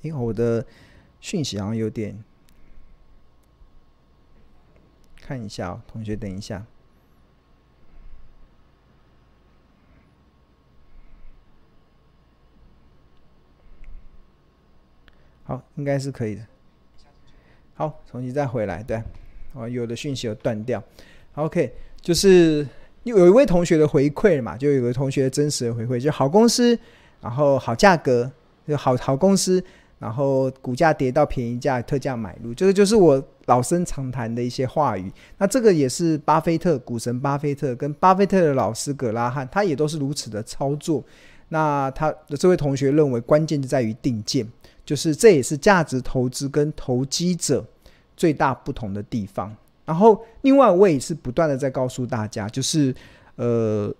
因为我的讯息好像有点，看一下哦，同学，等一下。好，应该是可以的。好，重新再回来，对，哦，有的讯息有断掉。OK，就是有一位同学的回馈嘛，就有个同学真实的回馈，就好公司，然后好价格，就好好公司，然后股价跌到便宜价，特价买入，这个就是我老生常谈的一些话语。那这个也是巴菲特，股神巴菲特跟巴菲特的老师葛拉汉，他也都是如此的操作。那他的这位同学认为，关键就在于定见。就是这也是价值投资跟投机者最大不同的地方。然后，另外我也是不断的在告诉大家，就是呃，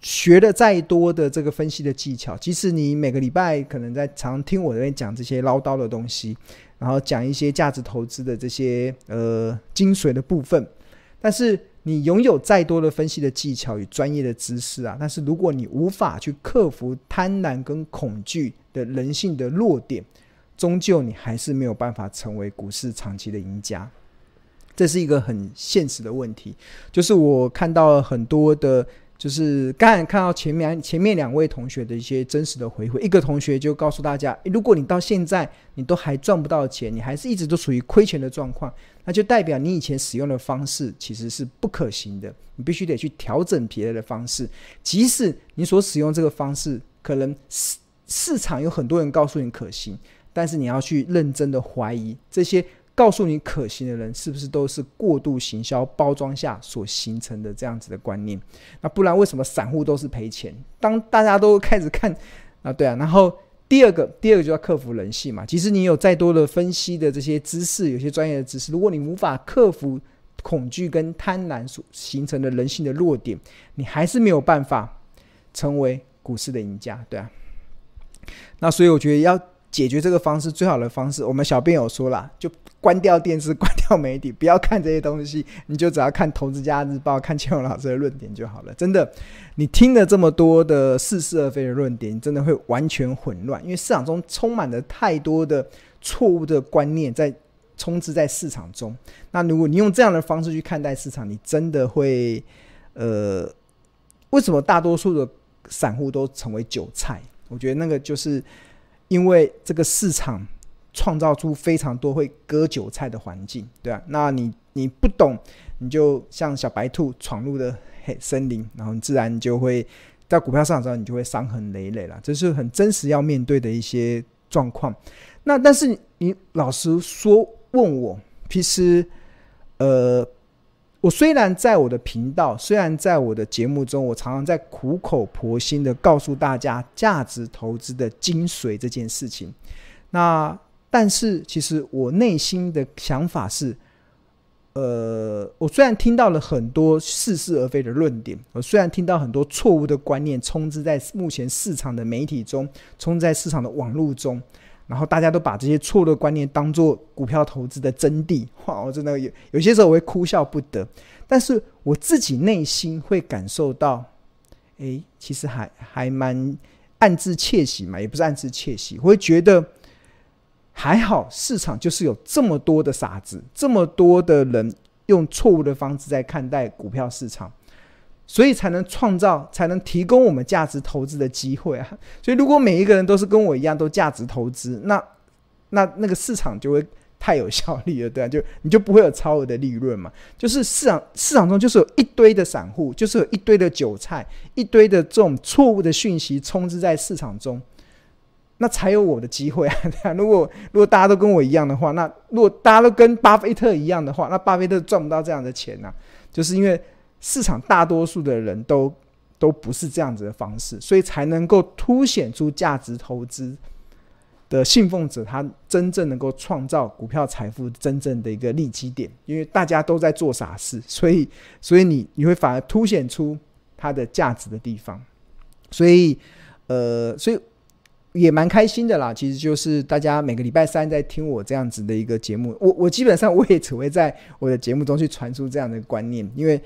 学了再多的这个分析的技巧，即使你每个礼拜可能在常听我这边讲这些唠叨的东西，然后讲一些价值投资的这些呃精髓的部分，但是。你拥有再多的分析的技巧与专业的知识啊，但是如果你无法去克服贪婪跟恐惧的人性的弱点，终究你还是没有办法成为股市长期的赢家。这是一个很现实的问题，就是我看到了很多的。就是刚才看到前面前面两位同学的一些真实的回馈，一个同学就告诉大家，如果你到现在你都还赚不到钱，你还是一直都处于亏钱的状况，那就代表你以前使用的方式其实是不可行的，你必须得去调整别的方式。即使你所使用这个方式，可能市市场有很多人告诉你可行，但是你要去认真的怀疑这些。告诉你可行的人，是不是都是过度行销包装下所形成的这样子的观念？那不然为什么散户都是赔钱？当大家都开始看啊，对啊。然后第二个，第二个就要克服人性嘛。即使你有再多的分析的这些知识，有些专业的知识，如果你无法克服恐惧跟贪婪所形成的人性的弱点，你还是没有办法成为股市的赢家，对啊。那所以我觉得要解决这个方式，最好的方式，我们小编有说了，就。关掉电视，关掉媒体，不要看这些东西，你就只要看《投资家日报》，看乾隆老师的论点就好了。真的，你听了这么多的似是而非的论点，你真的会完全混乱，因为市场中充满了太多的错误的观念在充斥在市场中。那如果你用这样的方式去看待市场，你真的会，呃，为什么大多数的散户都成为韭菜？我觉得那个就是因为这个市场。创造出非常多会割韭菜的环境，对啊，那你你不懂，你就像小白兔闯入的黑森林，然后你自然就会在股票市场上，你就会伤痕累累了。这是很真实要面对的一些状况。那但是你老实说问我，其实呃，我虽然在我的频道，虽然在我的节目中，我常常在苦口婆心的告诉大家价值投资的精髓这件事情，那。但是，其实我内心的想法是，呃，我虽然听到了很多似是而非的论点，我虽然听到很多错误的观念充斥在目前市场的媒体中，充斥在市场的网络中，然后大家都把这些错误的观念当做股票投资的真谛，哇，我真的有有些时候我会哭笑不得。但是我自己内心会感受到，诶，其实还还蛮暗自窃喜嘛，也不是暗自窃喜，我会觉得。还好，市场就是有这么多的傻子，这么多的人用错误的方式在看待股票市场，所以才能创造，才能提供我们价值投资的机会啊！所以，如果每一个人都是跟我一样都价值投资，那那那个市场就会太有效率了，对啊，就你就不会有超额的利润嘛。就是市场市场中就是有一堆的散户，就是有一堆的韭菜，一堆的这种错误的讯息充斥在市场中。那才有我的机会啊！如果如果大家都跟我一样的话，那如果大家都跟巴菲特一样的话，那巴菲特赚不到这样的钱呐、就是因为市场大多数的人都都不是这样子的方式，所以才能够凸显出价值投资的信奉者，他真正能够创造股票财富真正的一个利基点。因为大家都在做傻事，所以所以你你会反而凸显出它的价值的地方。所以呃，所以。也蛮开心的啦。其实就是大家每个礼拜三在听我这样子的一个节目，我我基本上我也只会在我的节目中去传输这样的观念，因为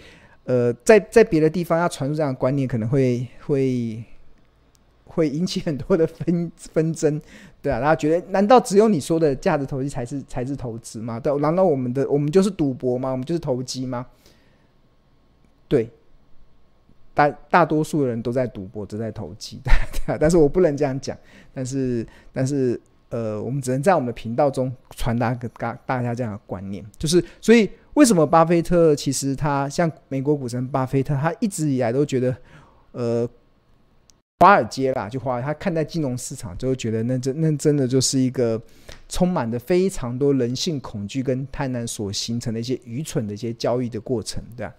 呃，在在别的地方要传输这样的观念，可能会会会引起很多的纷纷争，对啊，大家觉得难道只有你说的价值投机才是才是投资吗？对，难道我们的我们就是赌博吗？我们就是投机吗？对。大大多数人都在赌博，都在投机，但是我不能这样讲。但是，但是，呃，我们只能在我们的频道中传达给大大家这样的观念，就是，所以为什么巴菲特其实他像美国股神巴菲特，他一直以来都觉得，呃，华尔街啦，就华尔，他看待金融市场就会觉得那真那真的就是一个充满着非常多人性恐惧跟贪婪所形成的一些愚蠢的一些交易的过程，对吧？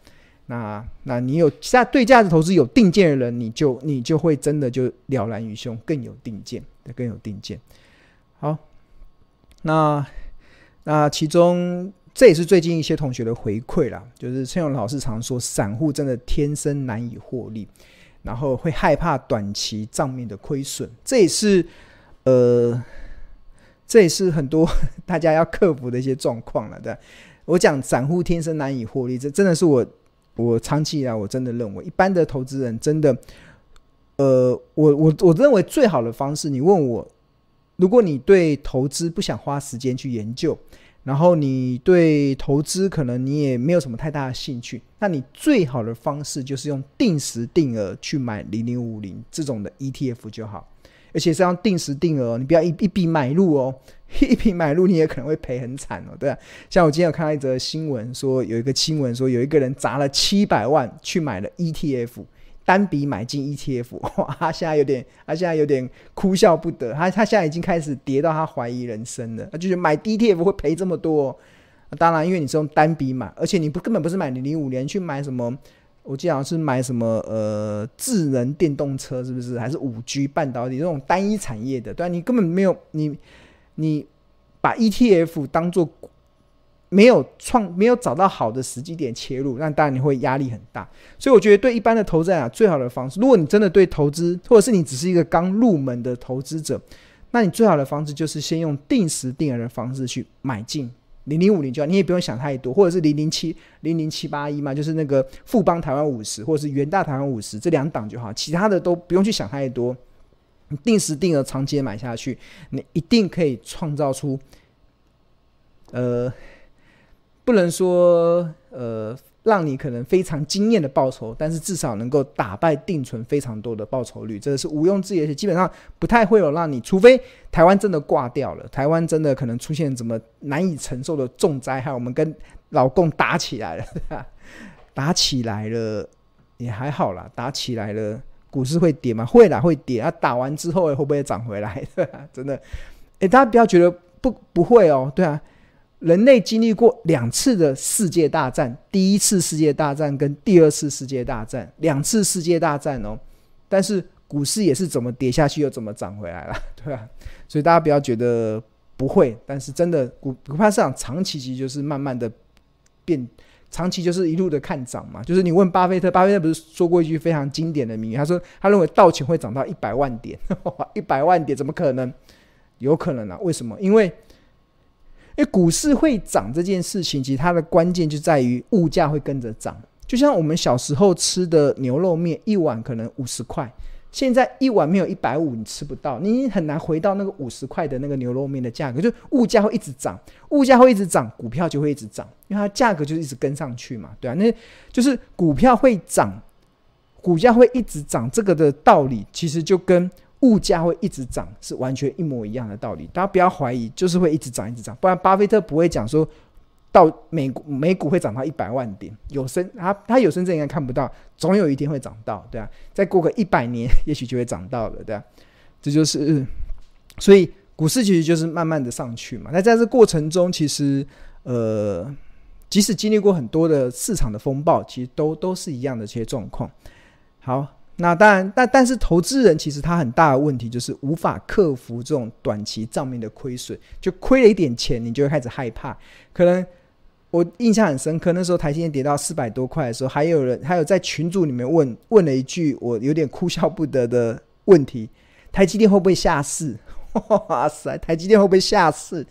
那，那你有下对价值投资有定见的人，你就你就会真的就了然于胸，更有定见，更有定见。好，那那其中这也是最近一些同学的回馈啦，就是陈勇老师常说，散户真的天生难以获利，然后会害怕短期账面的亏损，这也是呃，这也是很多 大家要克服的一些状况了。对，我讲散户天生难以获利，这真的是我。我长期以来，我真的认为，一般的投资人真的，呃，我我我认为最好的方式，你问我，如果你对投资不想花时间去研究，然后你对投资可能你也没有什么太大的兴趣，那你最好的方式就是用定时定额去买零零五零这种的 ETF 就好。而且是要定时定额，你不要一一笔买入哦，一笔买入你也可能会赔很惨哦，对啊。像我今天有看到一则新闻，说有一个新闻说有一个人砸了七百万去买了 ETF，单笔买进 ETF，哇，他现在有点，他现在有点哭笑不得，他他现在已经开始跌到他怀疑人生了，他就是买 ETF 会赔这么多。当然，因为你是用单笔买，而且你不根本不是买零零五年去买什么。我记得好像是买什么呃智能电动车是不是？还是五 G 半导体这种单一产业的？对啊，你根本没有你你把 ETF 当做没有创没有找到好的时机点切入，那当然你会压力很大。所以我觉得对一般的投资人啊，最好的方式，如果你真的对投资，或者是你只是一个刚入门的投资者，那你最好的方式就是先用定时定额的方式去买进。零零五零就好，你也不用想太多，或者是零零七零零七八一嘛，就是那个富邦台湾五十，或者是元大台湾五十这两档就好，其他的都不用去想太多。你定时定额长期买下去，你一定可以创造出，呃，不能说呃。让你可能非常惊艳的报酬，但是至少能够打败定存非常多的报酬率，这个是毋庸置疑的。基本上不太会有让你，除非台湾真的挂掉了，台湾真的可能出现怎么难以承受的重灾害，我们跟老共打起来了，对吧？打起来了也还好啦，打起来了股市会跌吗？会啦，会跌。啊，打完之后会不会涨回来？真的，诶，大家不要觉得不不会哦，对啊。人类经历过两次的世界大战，第一次世界大战跟第二次世界大战，两次世界大战哦。但是股市也是怎么跌下去又怎么涨回来了，对吧？所以大家不要觉得不会，但是真的股股票市场长期其实就是慢慢的变，长期就是一路的看涨嘛。就是你问巴菲特，巴菲特不是说过一句非常经典的名言，他说他认为道琼会涨到一百万点，一百万点怎么可能？有可能啊？为什么？因为因为股市会涨这件事情，其实它的关键就在于物价会跟着涨。就像我们小时候吃的牛肉面，一碗可能五十块，现在一碗没有一百五，你吃不到，你很难回到那个五十块的那个牛肉面的价格。就物价会一直涨，物价会一直涨，股票就会一直涨，因为它价格就一直跟上去嘛，对啊，那就是股票会涨，股价会一直涨，这个的道理其实就跟。物价会一直涨，是完全一模一样的道理。大家不要怀疑，就是会一直涨，一直涨。不然，巴菲特不会讲说，到美股美股会涨到一百万点，有生他他有生之年应该看不到，总有一天会涨到，对啊。再过个一百年，也许就会涨到了，对啊。这就是，所以股市其实就是慢慢的上去嘛。那在这过程中，其实呃，即使经历过很多的市场的风暴，其实都都是一样的这些状况。好。那当然，但但是投资人其实他很大的问题就是无法克服这种短期账面的亏损，就亏了一点钱，你就会开始害怕。可能我印象很深刻，那时候台积电跌到四百多块的时候，还有人还有在群组里面问问了一句我有点哭笑不得的问题：台积电会不会下市？哇塞，台积电会不会下市？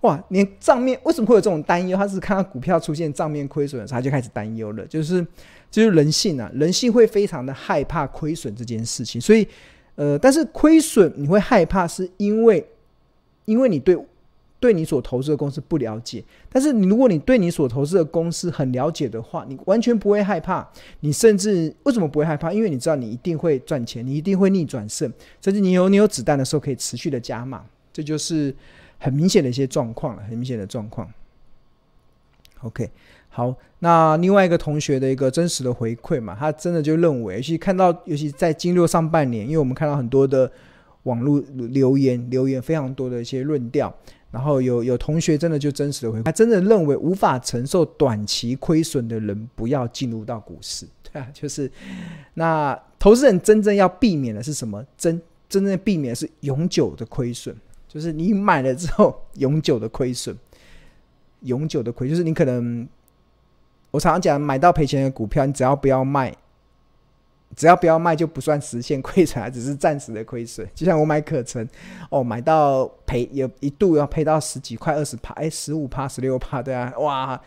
哇，连账面为什么会有这种担忧？他是看到股票出现账面亏损的时候，他就开始担忧了。就是，就是人性啊，人性会非常的害怕亏损这件事情。所以，呃，但是亏损你会害怕，是因为，因为你对。对你所投资的公司不了解，但是你如果你对你所投资的公司很了解的话，你完全不会害怕。你甚至为什么不会害怕？因为你知道你一定会赚钱，你一定会逆转胜，甚至你有你有子弹的时候可以持续的加码。这就是很明显的一些状况了，很明显的状况。OK，好，那另外一个同学的一个真实的回馈嘛，他真的就认为，尤其看到，尤其在经历上半年，因为我们看到很多的网络留言，留言非常多的一些论调。然后有有同学真的就真实的回馈，他真的认为无法承受短期亏损的人不要进入到股市，对啊，就是那投资人真正要避免的是什么？真真正避免是永久的亏损，就是你买了之后永久的亏损，永久的亏，就是你可能我常常讲买到赔钱的股票，你只要不要卖。只要不要卖，就不算实现亏损，只是暂时的亏损。就像我买可成，哦，买到赔，有一度要赔到十几块、二十趴，哎，十五趴、十六趴，对啊，哇，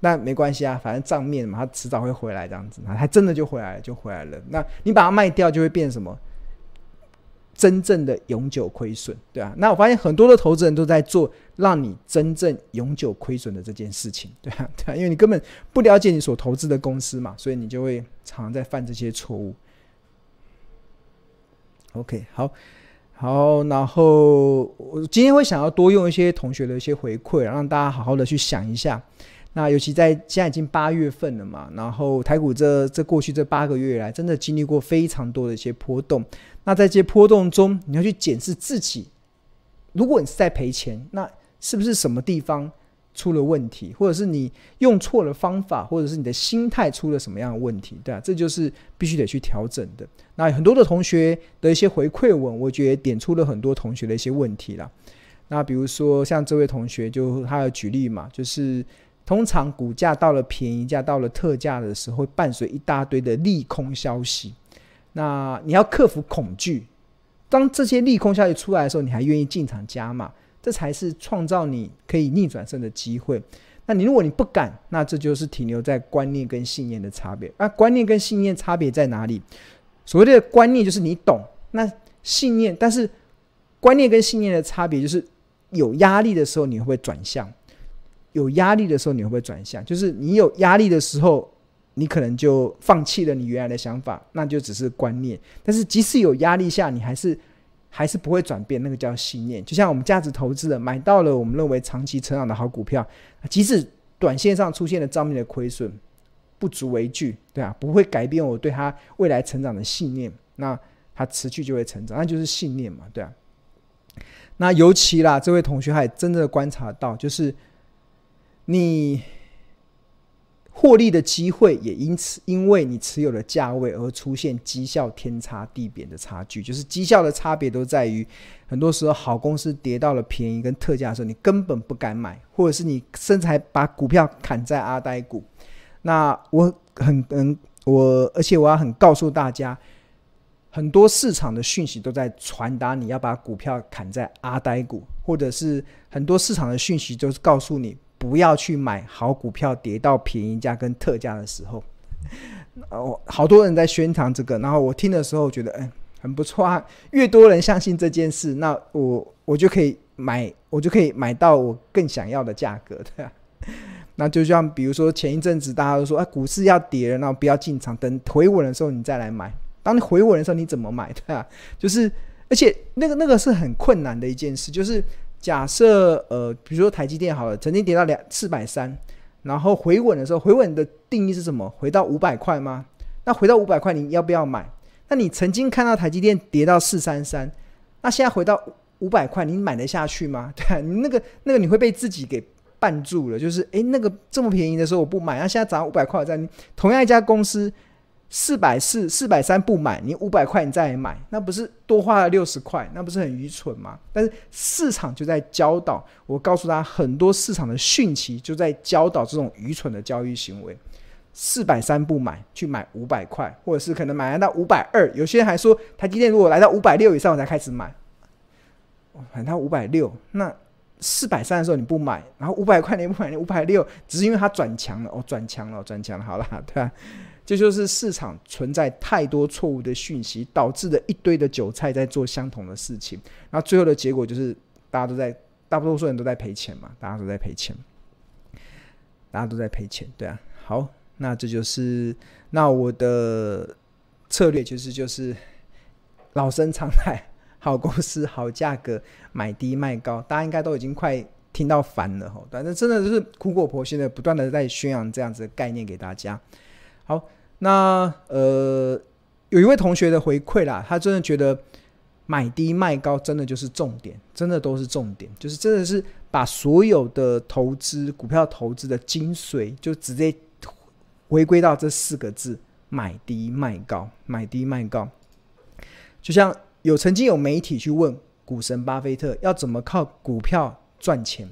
那没关系啊，反正账面嘛，它迟早会回来，这样子，它真的就回来了，就回来了。那你把它卖掉，就会变什么？真正的永久亏损，对啊，那我发现很多的投资人都在做让你真正永久亏损的这件事情，对啊，对啊，因为你根本不了解你所投资的公司嘛，所以你就会常常在犯这些错误。OK，好，好，然后我今天会想要多用一些同学的一些回馈，让大家好好的去想一下。那尤其在现在已经八月份了嘛，然后台股这这过去这八个月来，真的经历过非常多的一些波动。那在这些波动中，你要去检视自己，如果你是在赔钱，那是不是什么地方出了问题，或者是你用错了方法，或者是你的心态出了什么样的问题，对啊，这就是必须得去调整的。那很多的同学的一些回馈文，我觉得点出了很多同学的一些问题啦。那比如说像这位同学，就他有举例嘛，就是。通常股价到了便宜价、到了特价的时候，会伴随一大堆的利空消息。那你要克服恐惧，当这些利空消息出来的时候，你还愿意进场加码，这才是创造你可以逆转胜的机会。那你如果你不敢，那这就是停留在观念跟信念的差别。那观念跟信念差别在哪里？所谓的观念就是你懂，那信念，但是观念跟信念的差别就是有压力的时候，你会不会转向？有压力的时候，你会不会转向？就是你有压力的时候，你可能就放弃了你原来的想法，那就只是观念。但是即使有压力下，你还是还是不会转变，那个叫信念。就像我们价值投资的，买到了我们认为长期成长的好股票，即使短线上出现了账面的亏损，不足为惧，对啊，不会改变我对它未来成长的信念。那它持续就会成长，那就是信念嘛，对啊。那尤其啦，这位同学还真的观察到，就是。你获利的机会也因此，因为你持有的价位而出现绩效天差地别的差距，就是绩效的差别都在于，很多时候好公司跌到了便宜跟特价的时候，你根本不敢买，或者是你甚至还把股票砍在阿呆股。那我很嗯，我而且我要很告诉大家，很多市场的讯息都在传达你要把股票砍在阿呆股，或者是很多市场的讯息都是告诉你。不要去买好股票跌到便宜价跟特价的时候，哦，好多人在宣传这个，然后我听的时候觉得，哎，很不错啊。越多人相信这件事，那我我就可以买，我就可以买到我更想要的价格，对啊。那就像比如说前一阵子大家都说，哎，股市要跌了，那不要进场，等回稳的时候你再来买。当你回稳的时候，你怎么买？对啊，就是，而且那个那个是很困难的一件事，就是。假设呃，比如说台积电好了，曾经跌到两四百三，然后回稳的时候，回稳的定义是什么？回到五百块吗？那回到五百块，你要不要买？那你曾经看到台积电跌到四三三，那现在回到五百块，你买得下去吗？对，你那个那个你会被自己给绊住了，就是诶，那个这么便宜的时候我不买，那现在涨五百块，在同样一家公司。四百四、四百三不买，你五百块你再来买，那不是多花了六十块？那不是很愚蠢吗？但是市场就在教导我，告诉他很多市场的讯息就在教导这种愚蠢的交易行为。四百三不买，去买五百块，或者是可能买到五百二，有些人还说台积电如果来到五百六以上我才开始买，买到五百六，那四百三的时候你不买，然后五百块你不买，你五百六只是因为它转强了，哦，转强了，转强了，好了，对吧？这就是市场存在太多错误的讯息，导致的一堆的韭菜在做相同的事情，然后最后的结果就是大家都在，大多数人都在赔钱嘛，大家都在赔钱，大家都在赔钱，对啊。好，那这就是那我的策略，其实就是老生常谈，好公司好价格，买低卖高，大家应该都已经快听到烦了哈，反正真的就是苦口婆心的不断的在宣扬这样子的概念给大家。好。那呃，有一位同学的回馈啦，他真的觉得买低卖高真的就是重点，真的都是重点，就是真的是把所有的投资股票投资的精髓，就直接回归到这四个字：买低卖高，买低卖高。就像有曾经有媒体去问股神巴菲特要怎么靠股票赚钱，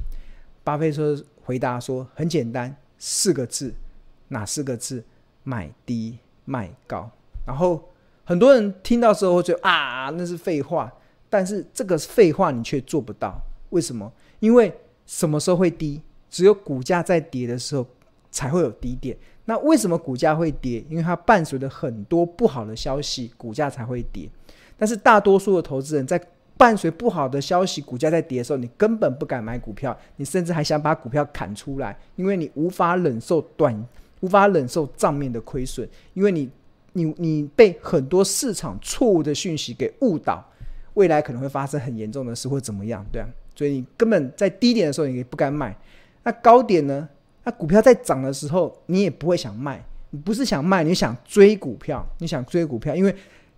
巴菲特回答说很简单，四个字，哪四个字？买低卖高，然后很多人听到之后会觉得啊，那是废话。但是这个废话你却做不到，为什么？因为什么时候会低？只有股价在跌的时候才会有低点。那为什么股价会跌？因为它伴随着很多不好的消息，股价才会跌。但是大多数的投资人在伴随不好的消息，股价在跌的时候，你根本不敢买股票，你甚至还想把股票砍出来，因为你无法忍受短。无法忍受账面的亏损，因为你、你、你被很多市场错误的讯息给误导，未来可能会发生很严重的事或怎么样，对啊，所以你根本在低点的时候你也不敢买，那高点呢？那股票在涨的时候你也不会想卖，你不是想卖，你想追股票，你想追股票，因为。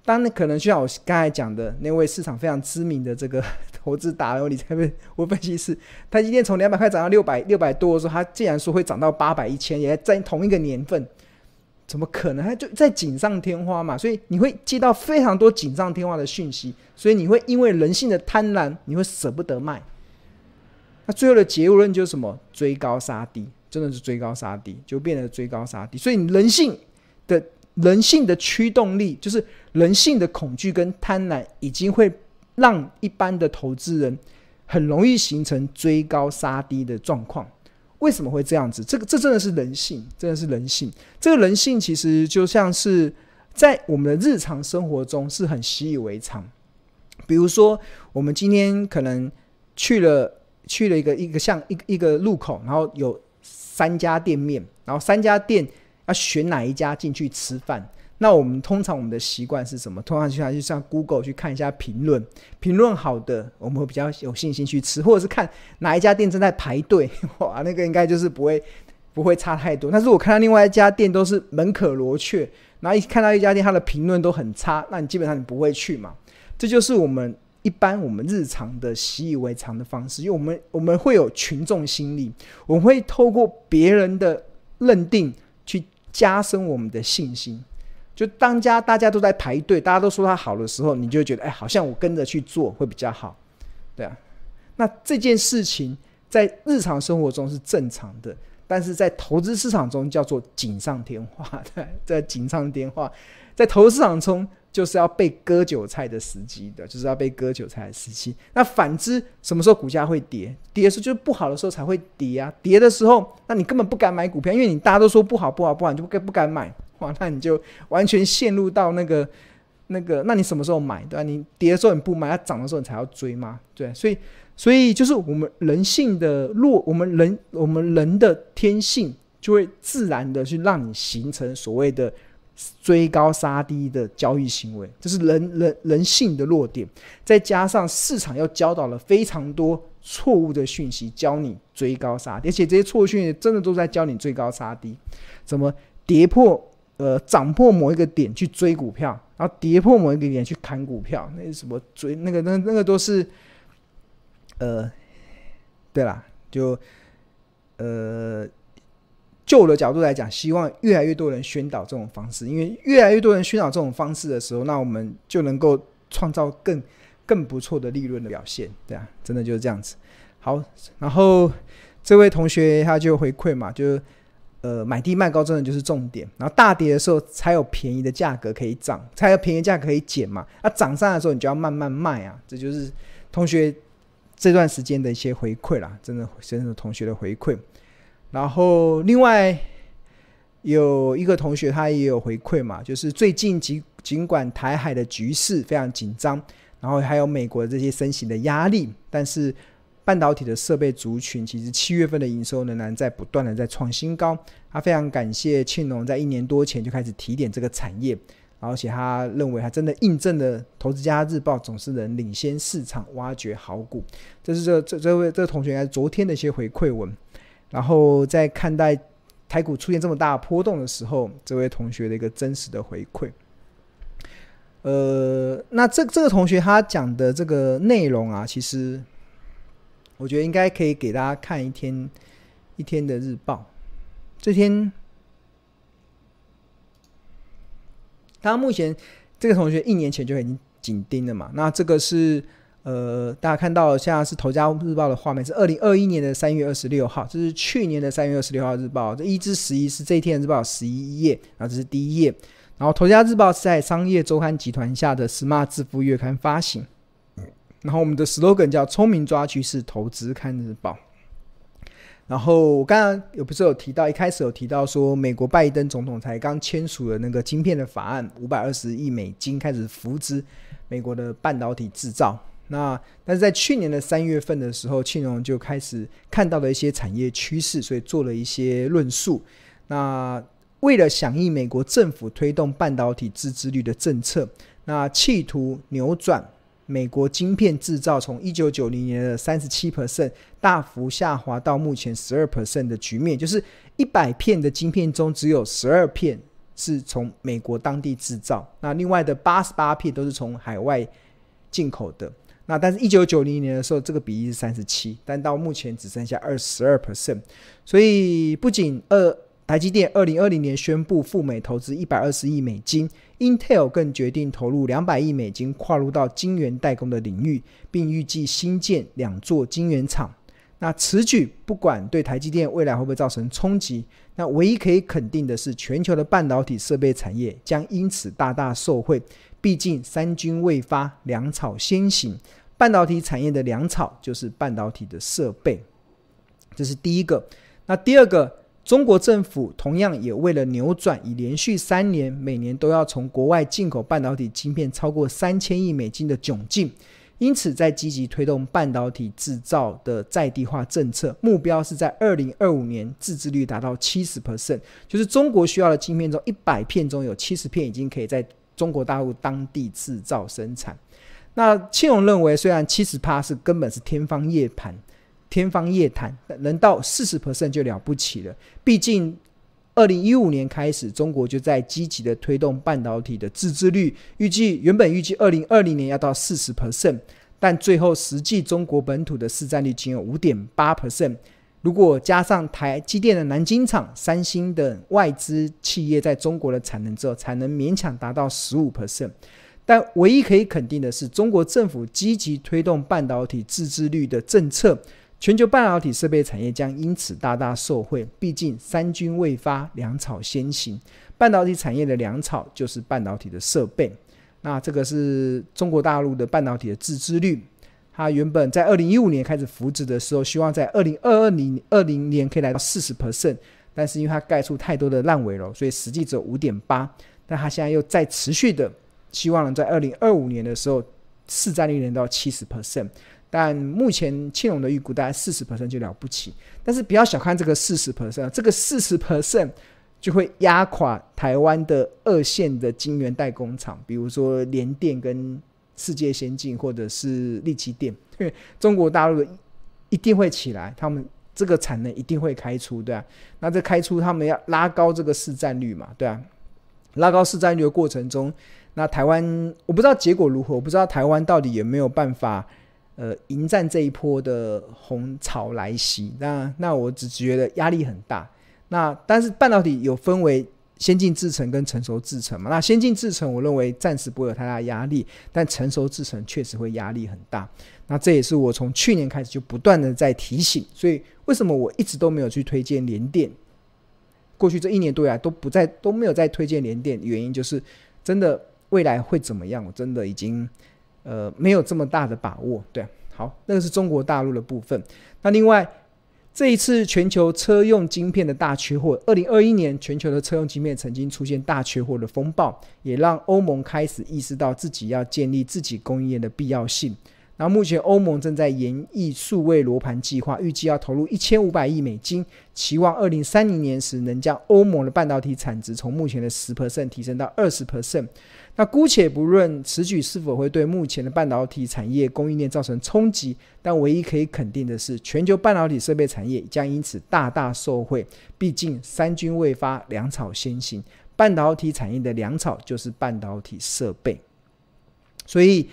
当你，可能就像我刚才讲的那位市场非常知名的这个投资达人你才会我分析师，他今天从两百块涨到六百六百多的时候，他竟然说会涨到八百一千，也在同一个年份，怎么可能？他就在锦上添花嘛。所以你会接到非常多锦上添花的讯息，所以你会因为人性的贪婪，你会舍不得卖。那最后的结论就是什么？追高杀低，真的是追高杀低，就变得追高杀低。所以你人性的。人性的驱动力，就是人性的恐惧跟贪婪，已经会让一般的投资人很容易形成追高杀低的状况。为什么会这样子？这个这真的是人性，真的是人性。这个人性其实就像是在我们的日常生活中是很习以为常。比如说，我们今天可能去了去了一个一个像一一个路口，然后有三家店面，然后三家店。要选哪一家进去吃饭？那我们通常我们的习惯是什么？通常就像就上 Google 去看一下评论，评论好的我们会比较有信心去吃，或者是看哪一家店正在排队，哇，那个应该就是不会不会差太多。但是我看到另外一家店都是门可罗雀，然后一看到一家店它的评论都很差，那你基本上你不会去嘛。这就是我们一般我们日常的习以为常的方式，因为我们我们会有群众心理，我们会透过别人的认定去。加深我们的信心，就当家大家都在排队，大家都说它好的时候，你就觉得，哎，好像我跟着去做会比较好，对啊。那这件事情在日常生活中是正常的，但是在投资市场中叫做锦上添花，对，在锦上添花，在投资市场中。就是要被割韭菜的时机的，就是要被割韭菜的时期。那反之，什么时候股价会跌？跌的时候就是不好的时候才会跌啊！跌的时候，那你根本不敢买股票，因为你大家都说不好不好不好，你就不敢不敢买哇！那你就完全陷入到那个那个，那你什么时候买？对吧？你跌的时候你不买，它涨的时候你才要追吗？对，所以所以就是我们人性的弱，我们人我们人的天性就会自然的去让你形成所谓的。追高杀低的交易行为，这是人人人性的弱点。再加上市场又教导了非常多错误的讯息，教你追高杀低，而且这些错误讯息真的都在教你追高杀低。怎么跌破呃涨破某一个点去追股票，然后跌破某一个点去砍股票，那是什么追那个那那个都是呃，对啦，就呃。就我的角度来讲，希望越来越多人宣导这种方式，因为越来越多人宣导这种方式的时候，那我们就能够创造更更不错的利润的表现，对啊，真的就是这样子。好，然后这位同学他就回馈嘛，就呃，买低卖高真的就是重点。然后大跌的时候才有便宜的价格可以涨，才有便宜价格可以减嘛。那、涨上来的时候你就要慢慢卖啊，这就是同学这段时间的一些回馈啦，真的真的同学的回馈。然后另外有一个同学他也有回馈嘛，就是最近尽尽管台海的局势非常紧张。然后还有美国的这些升息的压力，但是半导体的设备族群其实七月份的营收仍然在不断的在创新高。他非常感谢庆隆在一年多前就开始提点这个产业，而且他认为他真的印证了《投资家日报》总是能领先市场挖掘好股。这是这这这位这个同学应该昨天的一些回馈文。然后在看待台股出现这么大波动的时候，这位同学的一个真实的回馈。呃，那这这个同学他讲的这个内容啊，其实我觉得应该可以给大家看一天一天的日报。这天，他目前这个同学一年前就已经紧盯了嘛。那这个是呃，大家看到现在是《头家日报》的画面，是二零二一年的三月二十六号，这是去年的三月二十六号日报。这一至十一是这一天的日报十一页，然后这是第一页。然后，《头家日报》是在商业周刊集团下的 Smart 致富月刊发行。然后，我们的 slogan 叫“聪明抓趋势，投资看日报”。然后，我刚刚有不是有提到，一开始有提到说，美国拜登总统才刚签署了那个晶片的法案，五百二十亿美金开始扶植美国的半导体制造。那但是在去年的三月份的时候，庆荣就开始看到了一些产业趋势，所以做了一些论述。那为了响应美国政府推动半导体自制率的政策，那企图扭转美国晶片制造从一九九零年的三十七 percent 大幅下滑到目前十二 percent 的局面，就是一百片的晶片中只有十二片是从美国当地制造，那另外的八十八片都是从海外进口的。那但是，一九九零年的时候，这个比例是三十七，但到目前只剩下二十二 percent，所以不仅二。台积电二零二零年宣布赴美投资一百二十亿美金，Intel 更决定投入两百亿美金，跨入到晶圆代工的领域，并预计新建两座晶圆厂。那此举不管对台积电未来会不会造成冲击，那唯一可以肯定的是，全球的半导体设备产业将因此大大受惠。毕竟三军未发，粮草先行，半导体产业的粮草就是半导体的设备。这是第一个。那第二个。中国政府同样也为了扭转，已连续三年每年都要从国外进口半导体晶片超过三千亿美金的窘境，因此在积极推动半导体制造的在地化政策，目标是在二零二五年自制率达到七十 percent，就是中国需要的晶片中一百片中有七十片已经可以在中国大陆当地制造生产。那庆荣认为，虽然七十趴是根本是天方夜谭。天方夜谭，能到四十 percent 就了不起了。毕竟，二零一五年开始，中国就在积极的推动半导体的自制率，预计原本预计二零二零年要到四十 percent，但最后实际中国本土的市占率仅有五点八 percent。如果加上台积电的南京厂、三星等外资企业在中国的产能之后，才能勉强达到十五 percent。但唯一可以肯定的是，中国政府积极推动半导体自制率的政策。全球半导体设备产业将因此大大受惠。毕竟三军未发，粮草先行。半导体产业的粮草就是半导体的设备。那这个是中国大陆的半导体的自制率。它原本在二零一五年开始扶植的时候，希望在二零二二零二零年可以来到四十 percent。但是因为它盖出太多的烂尾楼，所以实际只有五点八。但它现在又在持续的希望能在二零二五年的时候市占率能到七十 percent。但目前庆隆的预估大概四十 percent 就了不起，但是不要小看这个四十 percent，这个四十 percent 就会压垮台湾的二线的晶圆代工厂，比如说联电跟世界先进或者是力积电，中国大陆一定会起来，他们这个产能一定会开出，对啊，那这开出他们要拉高这个市占率嘛，对啊，拉高市占率的过程中，那台湾我不知道结果如何，我不知道台湾到底有没有办法。呃，迎战这一波的红潮来袭，那那我只觉得压力很大。那但是半导体有分为先进制程跟成熟制程嘛？那先进制程我认为暂时不会有太大压力，但成熟制程确实会压力很大。那这也是我从去年开始就不断的在提醒，所以为什么我一直都没有去推荐联电？过去这一年多以来都不再都没有再推荐联电，原因就是真的未来会怎么样，我真的已经呃没有这么大的把握。对，好，那个是中国大陆的部分。那另外这一次全球车用晶片的大缺货，二零二一年全球的车用晶片曾经出现大缺货的风暴，也让欧盟开始意识到自己要建立自己供应链的必要性。然后目前欧盟正在研议数位罗盘计划，预计要投入一千五百亿美金，期望二零三零年时能将欧盟的半导体产值从目前的十 percent 提升到二十 percent。那姑且不论此举是否会对目前的半导体产业供应链造成冲击，但唯一可以肯定的是，全球半导体设备产业将因此大大受惠。毕竟三军未发，粮草先行，半导体产业的粮草就是半导体设备，所以。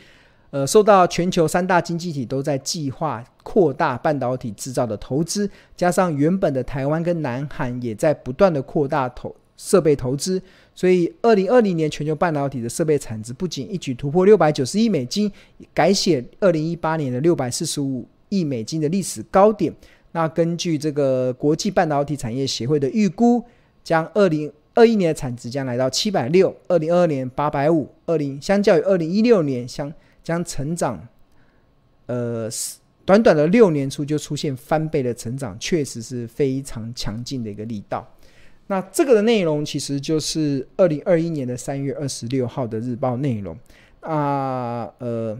呃，受到全球三大经济体都在计划扩大半导体制造的投资，加上原本的台湾跟南韩也在不断的扩大投设备投资，所以二零二零年全球半导体的设备产值不仅一举突破六百九十亿美金，改写二零一八年的六百四十五亿美金的历史高点。那根据这个国际半导体产业协会的预估，将二零二一年的产值将来到七百六，二零二二年八百五，二零相较于二零一六年相。将成长，呃，短短的六年初就出现翻倍的成长，确实是非常强劲的一个力道。那这个的内容其实就是二零二一年的三月二十六号的日报内容。啊，呃，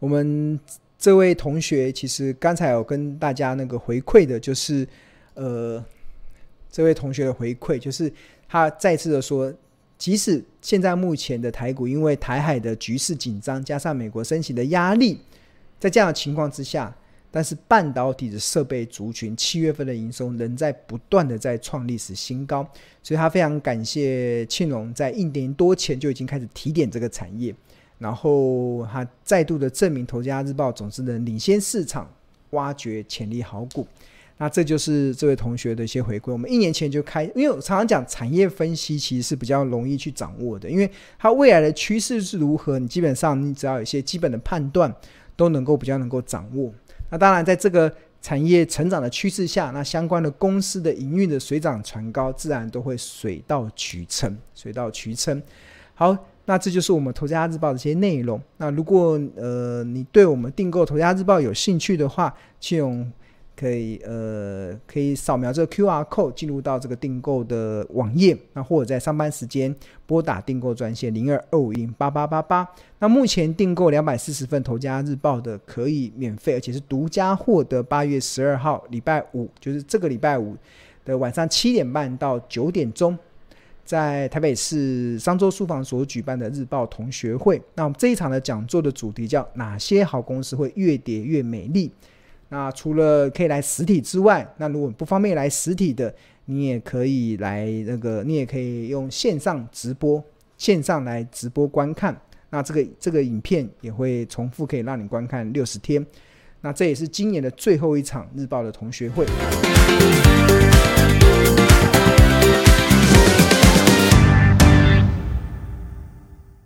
我们这位同学其实刚才有跟大家那个回馈的，就是呃，这位同学的回馈就是他再次的说。即使现在目前的台股，因为台海的局势紧张，加上美国升息的压力，在这样的情况之下，但是半导体的设备族群七月份的营收仍在不断的在创历史新高，所以他非常感谢庆隆在一年多前就已经开始提点这个产业，然后他再度的证明《投资家日报》总是能领先市场，挖掘潜力好股。那这就是这位同学的一些回归。我们一年前就开，因为我常常讲产业分析其实是比较容易去掌握的，因为它未来的趋势是如何，你基本上你只要有一些基本的判断，都能够比较能够掌握。那当然，在这个产业成长的趋势下，那相关的公司的营运的水涨船高，自然都会水到渠成，水到渠成。好，那这就是我们《投家日报》的一些内容。那如果呃你对我们订购《投家日报》有兴趣的话，请。可以呃，可以扫描这个 QR code 进入到这个订购的网页，那或者在上班时间拨打订购专线零二二五零八八八八。那目前订购两百四十份《投家日报》的可以免费，而且是独家获得八月十二号礼拜五，就是这个礼拜五的晚上七点半到九点钟，在台北市商周书房所举办的日报同学会。那我们这一场的讲座的主题叫哪些好公司会越跌越美丽？那除了可以来实体之外，那如果不方便来实体的，你也可以来那个，你也可以用线上直播，线上来直播观看。那这个这个影片也会重复，可以让你观看六十天。那这也是今年的最后一场日报的同学会。